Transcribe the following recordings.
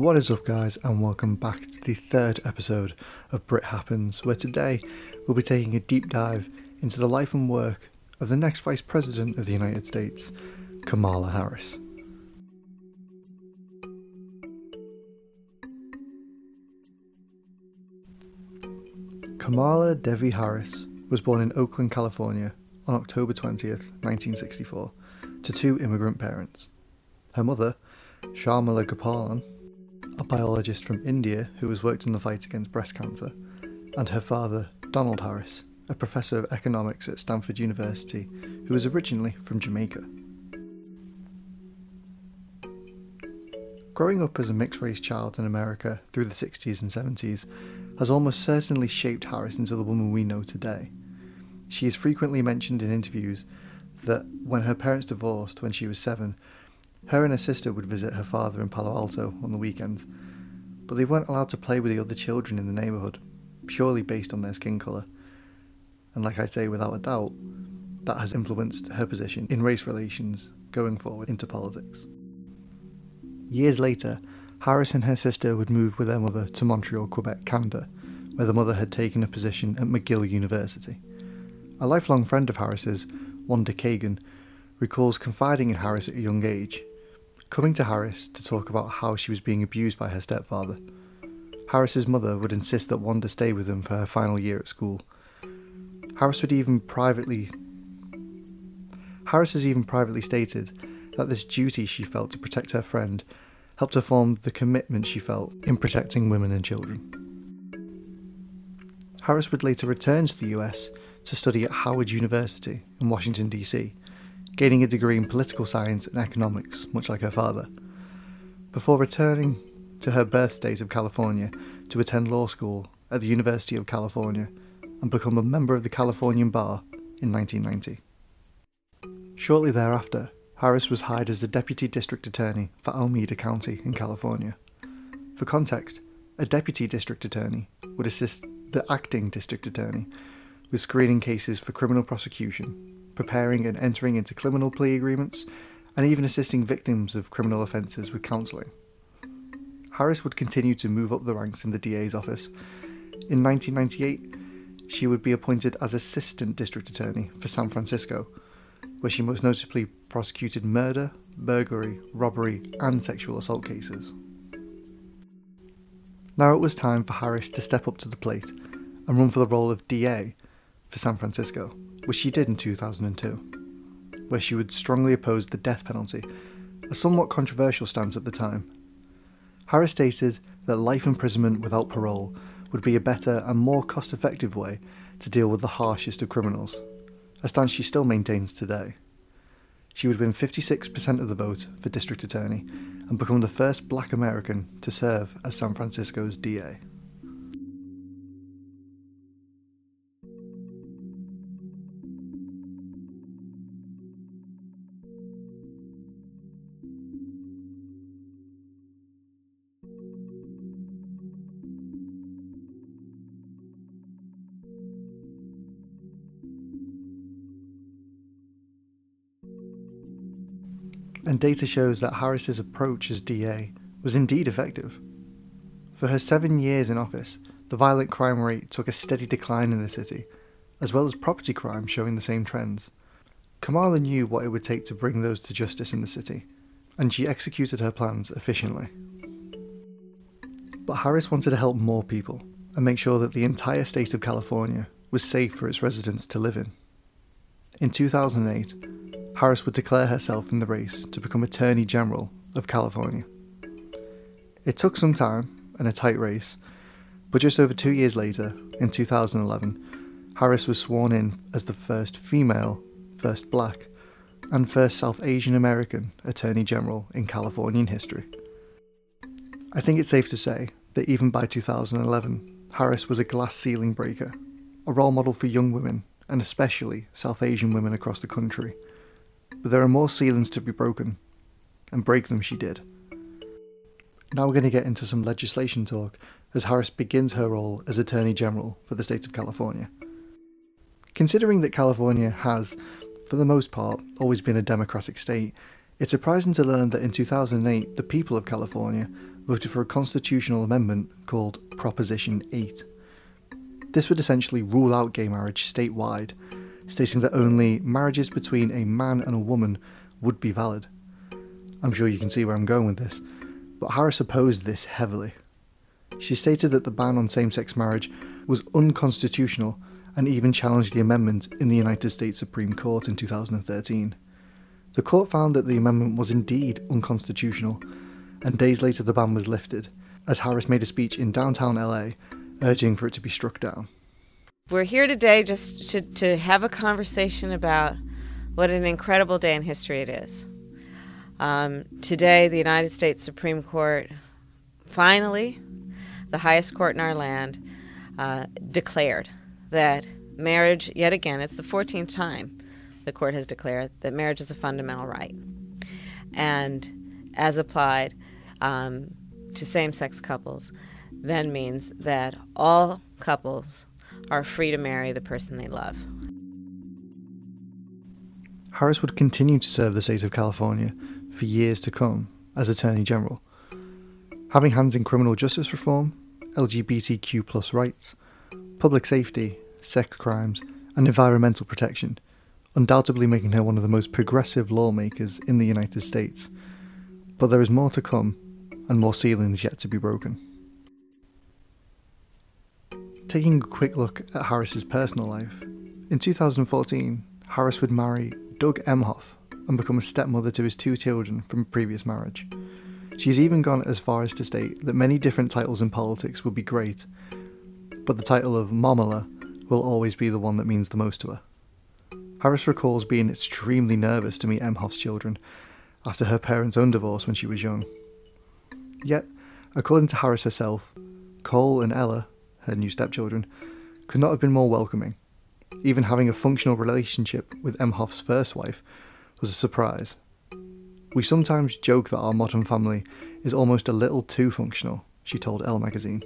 What is up, guys, and welcome back to the third episode of Brit Happens, where today we'll be taking a deep dive into the life and work of the next Vice President of the United States, Kamala Harris. Kamala Devi Harris was born in Oakland, California on October 20th, 1964, to two immigrant parents. Her mother, Sharmila Gopalan, a biologist from India who has worked in the fight against breast cancer, and her father, Donald Harris, a professor of economics at Stanford University who was originally from Jamaica. Growing up as a mixed race child in America through the 60s and 70s has almost certainly shaped Harris into the woman we know today. She is frequently mentioned in interviews that when her parents divorced when she was seven, her and her sister would visit her father in Palo Alto on the weekends, but they weren't allowed to play with the other children in the neighbourhood, purely based on their skin colour. And like I say, without a doubt, that has influenced her position in race relations going forward into politics. Years later, Harris and her sister would move with their mother to Montreal, Quebec, Canada, where the mother had taken a position at McGill University. A lifelong friend of Harris's, Wanda Kagan, recalls confiding in Harris at a young age coming to Harris to talk about how she was being abused by her stepfather. Harris's mother would insist that Wanda stay with them for her final year at school. Harris would even privately Harris has even privately stated that this duty she felt to protect her friend helped her form the commitment she felt in protecting women and children. Harris would later return to the US to study at Howard University in Washington, D.C., gaining a degree in political science and economics, much like her father, before returning to her birth state of California to attend law school at the University of California and become a member of the Californian Bar in 1990. Shortly thereafter, Harris was hired as the Deputy District Attorney for Alameda County in California. For context, a Deputy District Attorney would assist the Acting District Attorney with screening cases for criminal prosecution preparing and entering into criminal plea agreements, and even assisting victims of criminal offences with counselling. Harris would continue to move up the ranks in the DA's office. In 1998, she would be appointed as Assistant District Attorney for San Francisco, where she most notably prosecuted murder, burglary, robbery, and sexual assault cases. Now it was time for Harris to step up to the plate and run for the role of DA for San Francisco which she did in 2002, where she would strongly oppose the death penalty, a somewhat controversial stance at the time. Harris stated that life imprisonment without parole would be a better and more cost effective way to deal with the harshest of criminals, a stance she still maintains today. She would win 56% of the vote for district attorney and become the first black American to serve as San Francisco's DA. And data shows that Harris's approach as DA was indeed effective. For her seven years in office, the violent crime rate took a steady decline in the city, as well as property crime showing the same trends. Kamala knew what it would take to bring those to justice in the city, and she executed her plans efficiently. But Harris wanted to help more people and make sure that the entire state of California was safe for its residents to live in. In 2008, Harris would declare herself in the race to become Attorney General of California. It took some time and a tight race, but just over two years later, in 2011, Harris was sworn in as the first female, first black, and first South Asian American Attorney General in Californian history. I think it's safe to say that even by 2011, Harris was a glass ceiling breaker, a role model for young women, and especially South Asian women across the country but there are more ceilings to be broken, and break them she did. Now we're going to get into some legislation talk as Harris begins her role as Attorney General for the state of California. Considering that California has, for the most part, always been a democratic state, it's surprising to learn that in 2008 the people of California voted for a constitutional amendment called Proposition 8. This would essentially rule out gay marriage statewide, stating that only marriages between a man and a woman would be valid. I'm sure you can see where I'm going with this, but Harris opposed this heavily. She stated that the ban on same sex marriage was unconstitutional and even challenged the amendment in the United States Supreme Court in 2013. The court found that the amendment was indeed unconstitutional, and days later the ban was lifted, as Harris made a speech in downtown LA urging for it to be struck down. We're here today just to, to have a conversation about what an incredible day in history it is. Um, today, the United States Supreme Court finally, the highest court in our land, uh, declared that marriage, yet again, it's the 14th time the court has declared that marriage is a fundamental right. And as applied um, to same sex couples, then means that all couples are free to marry the person they love. Harris would continue to serve the state of California for years to come as Attorney General. Having hands in criminal justice reform, LGBTQ plus rights, public safety, sex crimes, and environmental protection, undoubtedly making her one of the most progressive lawmakers in the United States. But there is more to come, and more ceilings yet to be broken. Taking a quick look at Harris's personal life, in 2014, Harris would marry Doug Emhoff and become a stepmother to his two children from a previous marriage. She's even gone as far as to state that many different titles in politics would be great, but the title of Momala will always be the one that means the most to her. Harris recalls being extremely nervous to meet Emhoff's children after her parents' own divorce when she was young. Yet, according to Harris herself, Cole and Ella, her new stepchildren, could not have been more welcoming. Even having a functional relationship with Emhoff's first wife was a surprise. We sometimes joke that our modern family is almost a little too functional, she told Elle magazine.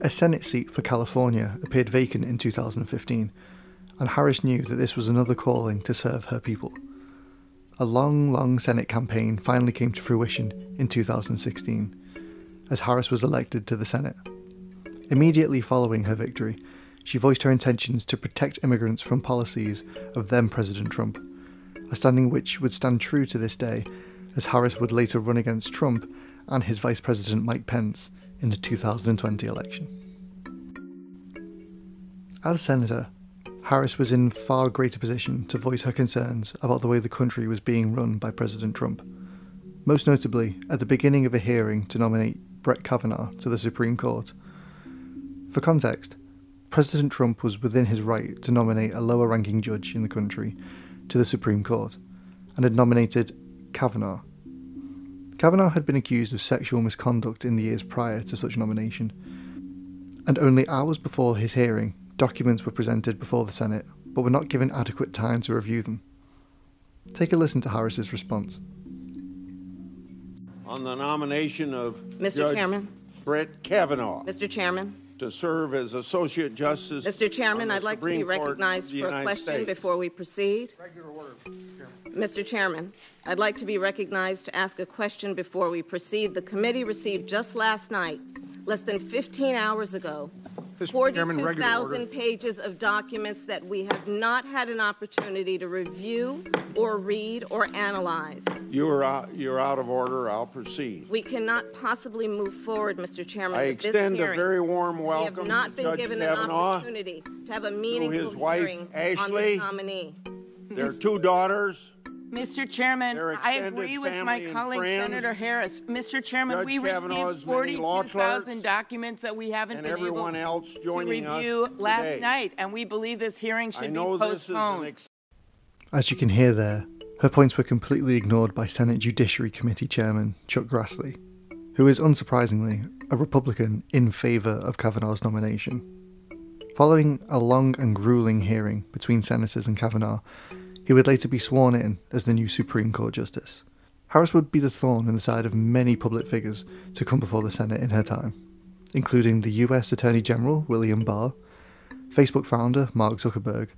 A Senate seat for California appeared vacant in 2015, and Harris knew that this was another calling to serve her people. A long, long Senate campaign finally came to fruition in 2016, as Harris was elected to the Senate. Immediately following her victory, she voiced her intentions to protect immigrants from policies of then President Trump, a standing which would stand true to this day, as Harris would later run against Trump and his Vice President Mike Pence in the 2020 election. As Senator, Harris was in far greater position to voice her concerns about the way the country was being run by President Trump. Most notably, at the beginning of a hearing to nominate Brett Kavanaugh to the Supreme Court. For context, President Trump was within his right to nominate a lower ranking judge in the country to the Supreme Court, and had nominated Kavanaugh Kavanaugh had been accused of sexual misconduct in the years prior to such nomination, and only hours before his hearing, documents were presented before the Senate, but were not given adequate time to review them. Take a listen to Harris's response. On the nomination of Mr. Judge Chairman. Brett Kavanaugh Mr. Chairman. to serve as Associate Justice. Mr. Chairman, I'd like to be Supreme Court of recognized for a question States. before we proceed. Mr. Chairman, I'd like to be recognized to ask a question before we proceed. The committee received just last night, less than 15 hours ago, Mr. Chairman, regular 42,000 pages of documents that we have not had an opportunity to review or read or analyze. You are out, you're out of order. I'll proceed. We cannot possibly move forward, Mr. Chairman, I with this extend a very warm We welcome have not been Judge given an opportunity to have a meaningful his wife, hearing on Ashley. this nominee. Their two daughters. Mr. Chairman, I agree with my colleague. Senator Harris. Mr. Chairman, Judge we Kavanaugh's received many 42,000 documents that we haven't and been everyone able else to joining us review last today. night, and we believe this hearing I should be know this is an postponed. ex- As you can hear there, her points were completely ignored by Senate Judiciary Committee Chairman Chuck Grassley, who is unsurprisingly a Republican in favour of Kavanaugh's nomination. Following a long and grueling hearing between senators and Kavanaugh, he would later be sworn in as the new Supreme Court Justice. Harris would be the thorn in the side of many public figures to come before the Senate in her time, including the US Attorney General William Barr, Facebook founder Mark Zuckerberg,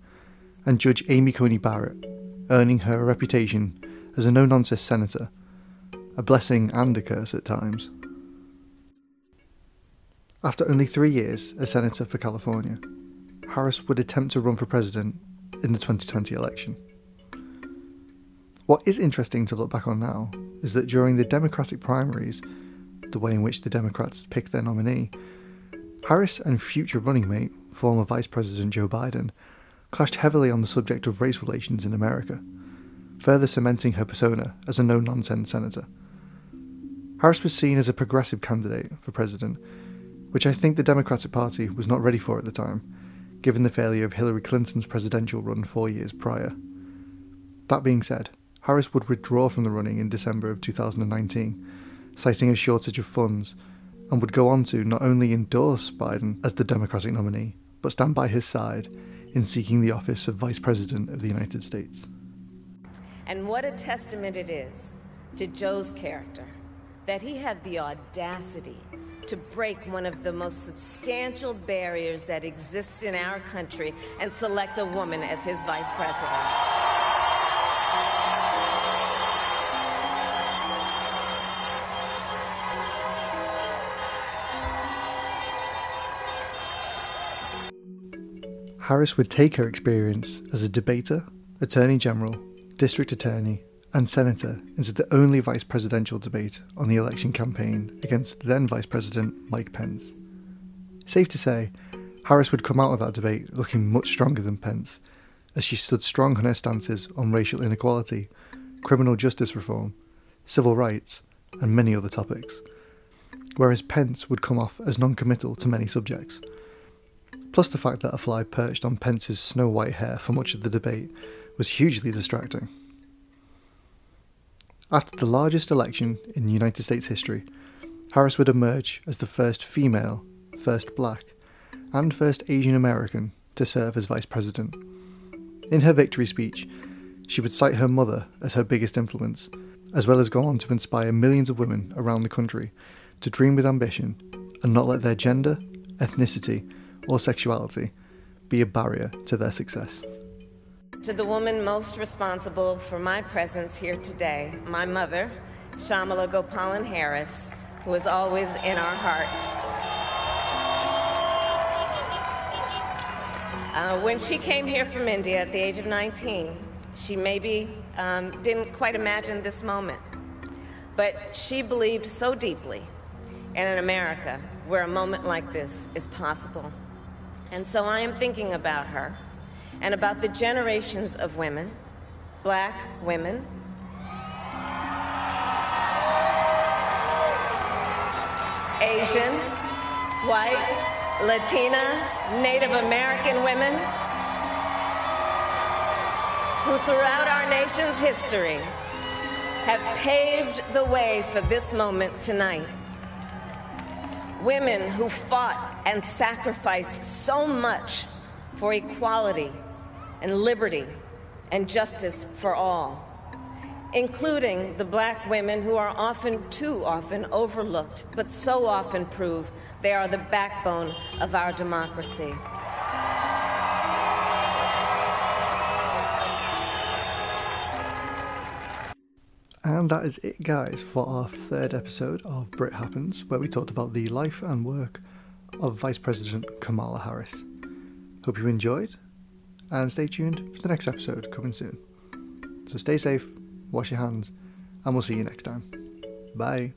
and Judge Amy Coney Barrett, earning her a reputation as a no nonsense senator, a blessing and a curse at times. After only three years as Senator for California, Harris would attempt to run for president in the 2020 election. What is interesting to look back on now is that during the Democratic primaries, the way in which the Democrats picked their nominee, Harris and future running mate, former Vice President Joe Biden, clashed heavily on the subject of race relations in America, further cementing her persona as a no nonsense senator. Harris was seen as a progressive candidate for president, which I think the Democratic Party was not ready for at the time, given the failure of Hillary Clinton's presidential run four years prior. That being said, Harris would withdraw from the running in December of 2019, citing a shortage of funds, and would go on to not only endorse Biden as the Democratic nominee, but stand by his side in seeking the office of Vice President of the United States. And what a testament it is to Joe's character that he had the audacity to break one of the most substantial barriers that exists in our country and select a woman as his vice president. Harris would take her experience as a debater, attorney general, district attorney, and senator into the only vice presidential debate on the election campaign against then Vice President Mike Pence. Safe to say, Harris would come out of that debate looking much stronger than Pence, as she stood strong on her stances on racial inequality, criminal justice reform, civil rights, and many other topics, whereas Pence would come off as non committal to many subjects plus the fact that a fly perched on Pence's snow white hair for much of the debate was hugely distracting. After the largest election in United States history, Harris would emerge as the first female, first black, and first Asian American to serve as vice president. In her victory speech, she would cite her mother as her biggest influence, as well as go on to inspire millions of women around the country to dream with ambition and not let their gender, ethnicity, or sexuality be a barrier to their success. To the woman most responsible for my presence here today, my mother, Shyamala Gopalan Harris, who is always in our hearts. Uh, when she came here from India at the age of 19, she maybe um, didn't quite imagine this moment. But she believed so deeply in an America where a moment like this is possible. And so I am thinking about her and about the generations of women, black women, Asian, white, Latina, Native American women who throughout our nation's history have paved the way for this moment tonight. Women who fought and sacrificed so much for equality and liberty and justice for all, including the black women who are often, too often, overlooked, but so often prove they are the backbone of our democracy. And that is it, guys, for our third episode of Brit Happens, where we talked about the life and work of Vice President Kamala Harris. Hope you enjoyed, and stay tuned for the next episode coming soon. So stay safe, wash your hands, and we'll see you next time. Bye.